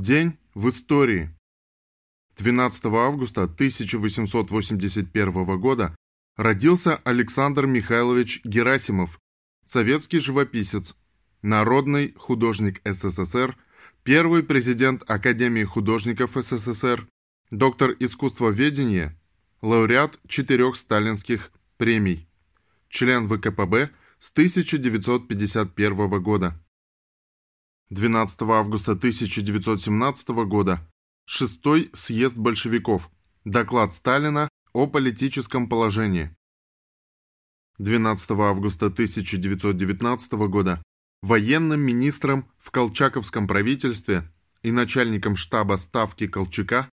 День в истории. 12 августа 1881 года родился Александр Михайлович Герасимов, советский живописец, народный художник СССР, первый президент Академии художников СССР, доктор искусствоведения, лауреат четырех сталинских премий, член ВКПБ с 1951 года. 12 августа 1917 года Шестой съезд большевиков. Доклад Сталина о политическом положении. 12 августа 1919 года военным министром в Колчаковском правительстве и начальником штаба Ставки Колчака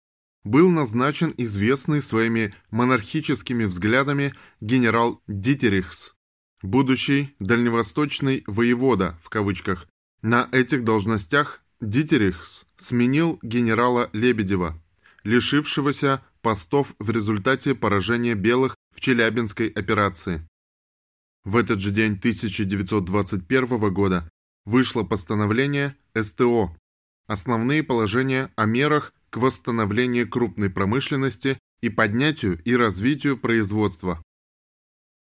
был назначен известный своими монархическими взглядами генерал Дитерихс, будущий дальневосточный воевода в кавычках. На этих должностях Дитерихс сменил генерала Лебедева, лишившегося постов в результате поражения белых в Челябинской операции. В этот же день 1921 года вышло постановление СТО «Основные положения о мерах к восстановлению крупной промышленности и поднятию и развитию производства.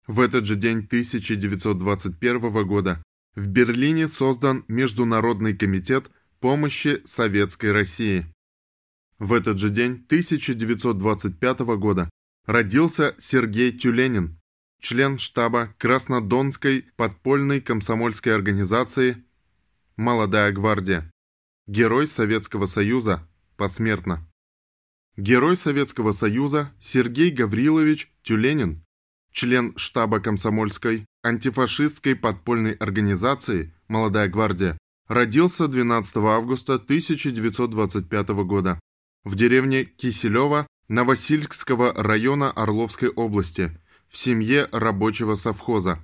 В этот же день 1921 года в Берлине создан Международный комитет помощи Советской России. В этот же день 1925 года родился Сергей Тюленин, член штаба Краснодонской подпольной комсомольской организации «Молодая гвардия», герой Советского Союза, посмертно. Герой Советского Союза Сергей Гаврилович Тюленин, член штаба комсомольской антифашистской подпольной организации «Молодая гвардия», родился 12 августа 1925 года в деревне Киселева Новосильского района Орловской области в семье рабочего совхоза.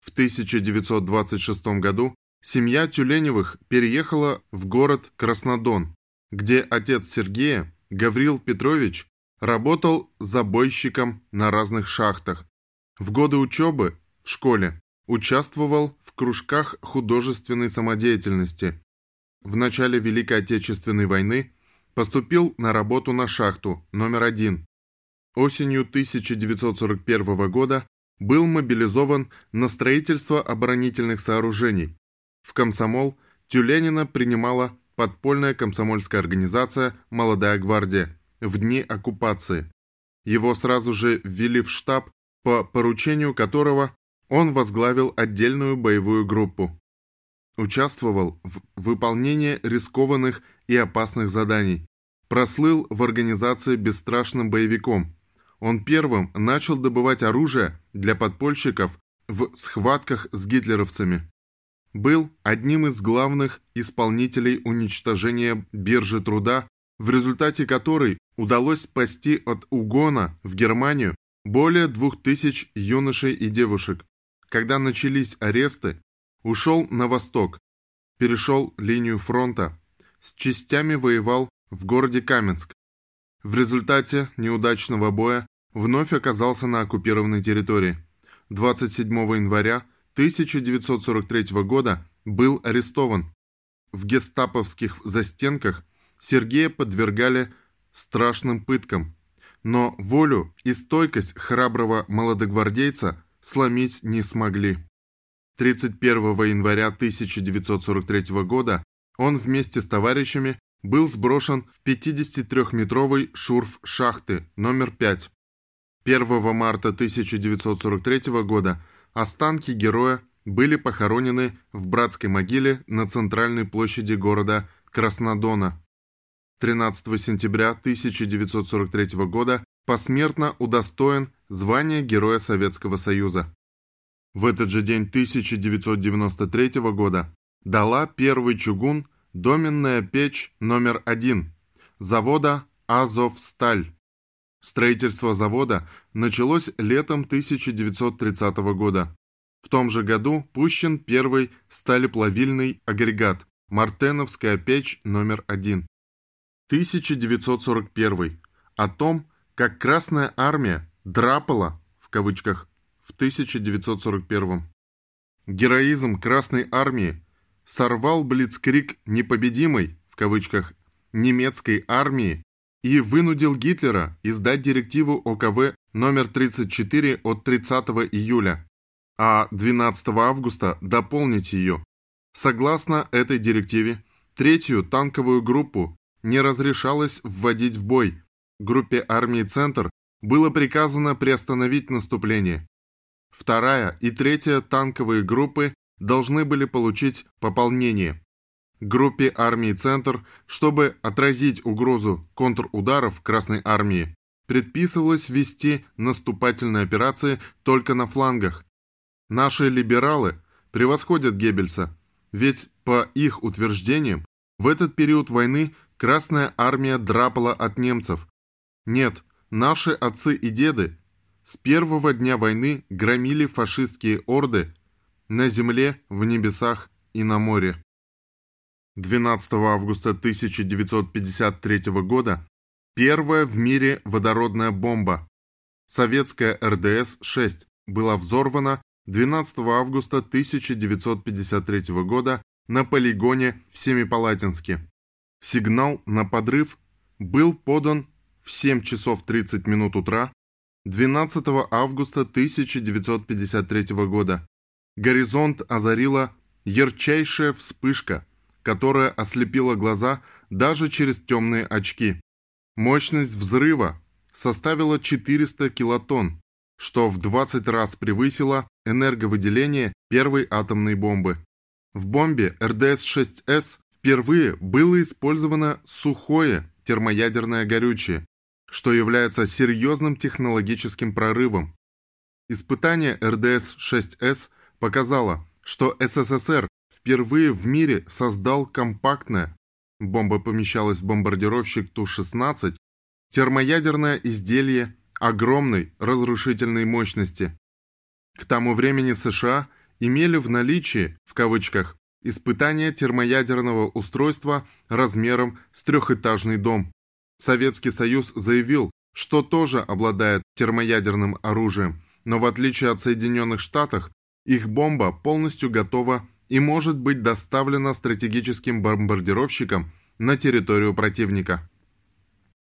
В 1926 году семья Тюленевых переехала в город Краснодон, где отец Сергея, Гаврил Петрович, работал забойщиком на разных шахтах. В годы учебы в школе участвовал в кружках художественной самодеятельности. В начале Великой Отечественной войны поступил на работу на шахту номер один. Осенью 1941 года был мобилизован на строительство оборонительных сооружений. В комсомол Тюленина принимала подпольная комсомольская организация «Молодая гвардия» в дни оккупации. Его сразу же ввели в штаб, по поручению которого он возглавил отдельную боевую группу. Участвовал в выполнении рискованных и опасных заданий. Прослыл в организации бесстрашным боевиком. Он первым начал добывать оружие для подпольщиков в схватках с гитлеровцами был одним из главных исполнителей уничтожения биржи труда, в результате которой удалось спасти от угона в Германию более двух тысяч юношей и девушек. Когда начались аресты, ушел на восток, перешел линию фронта, с частями воевал в городе Каменск. В результате неудачного боя вновь оказался на оккупированной территории. 27 января 1943 года был арестован. В гестаповских застенках Сергея подвергали страшным пыткам, но волю и стойкость храброго молодогвардейца сломить не смогли. 31 января 1943 года он вместе с товарищами был сброшен в 53-метровый шурф шахты номер 5. 1 марта 1943 года Останки героя были похоронены в братской могиле на центральной площади города Краснодона. 13 сентября 1943 года посмертно удостоен звания Героя Советского Союза. В этот же день 1993 года дала первый чугун доменная печь номер один завода «Азовсталь». Строительство завода началось летом 1930 года. В том же году пущен первый сталеплавильный агрегат «Мартеновская печь номер один». 1941. О том, как Красная Армия «драпала» в кавычках в 1941. Героизм Красной Армии сорвал блицкрик «непобедимый» в кавычках немецкой армии и вынудил Гитлера издать директиву ОКВ номер 34 от 30 июля, а 12 августа дополнить ее. Согласно этой директиве, третью танковую группу не разрешалось вводить в бой. Группе армии «Центр» было приказано приостановить наступление. Вторая и третья танковые группы должны были получить пополнение. Группе армии «Центр», чтобы отразить угрозу контрударов Красной армии, предписывалось вести наступательные операции только на флангах. Наши либералы превосходят Геббельса, ведь, по их утверждениям, в этот период войны Красная армия драпала от немцев. Нет, наши отцы и деды с первого дня войны громили фашистские орды на земле, в небесах и на море. 12 августа 1953 года первая в мире водородная бомба советская РДС-6 была взорвана 12 августа 1953 года на полигоне в Семипалатинске. Сигнал на подрыв был подан в 7 часов 30 минут утра 12 августа 1953 года. Горизонт озарила ярчайшая вспышка, которая ослепила глаза даже через темные очки. Мощность взрыва составила 400 килотонн, что в 20 раз превысило энерговыделение первой атомной бомбы. В бомбе РДС-6С впервые было использовано сухое термоядерное горючее, что является серьезным технологическим прорывом. Испытание РДС-6С показало, что СССР впервые в мире создал компактное, бомба помещалась в бомбардировщик Ту-16, термоядерное изделие огромной разрушительной мощности. К тому времени США имели в наличии, в кавычках, испытание термоядерного устройства размером с трехэтажный дом. Советский Союз заявил, что тоже обладает термоядерным оружием, но в отличие от Соединенных Штатов, их бомба полностью готова и может быть доставлена стратегическим бомбардировщиком на территорию противника.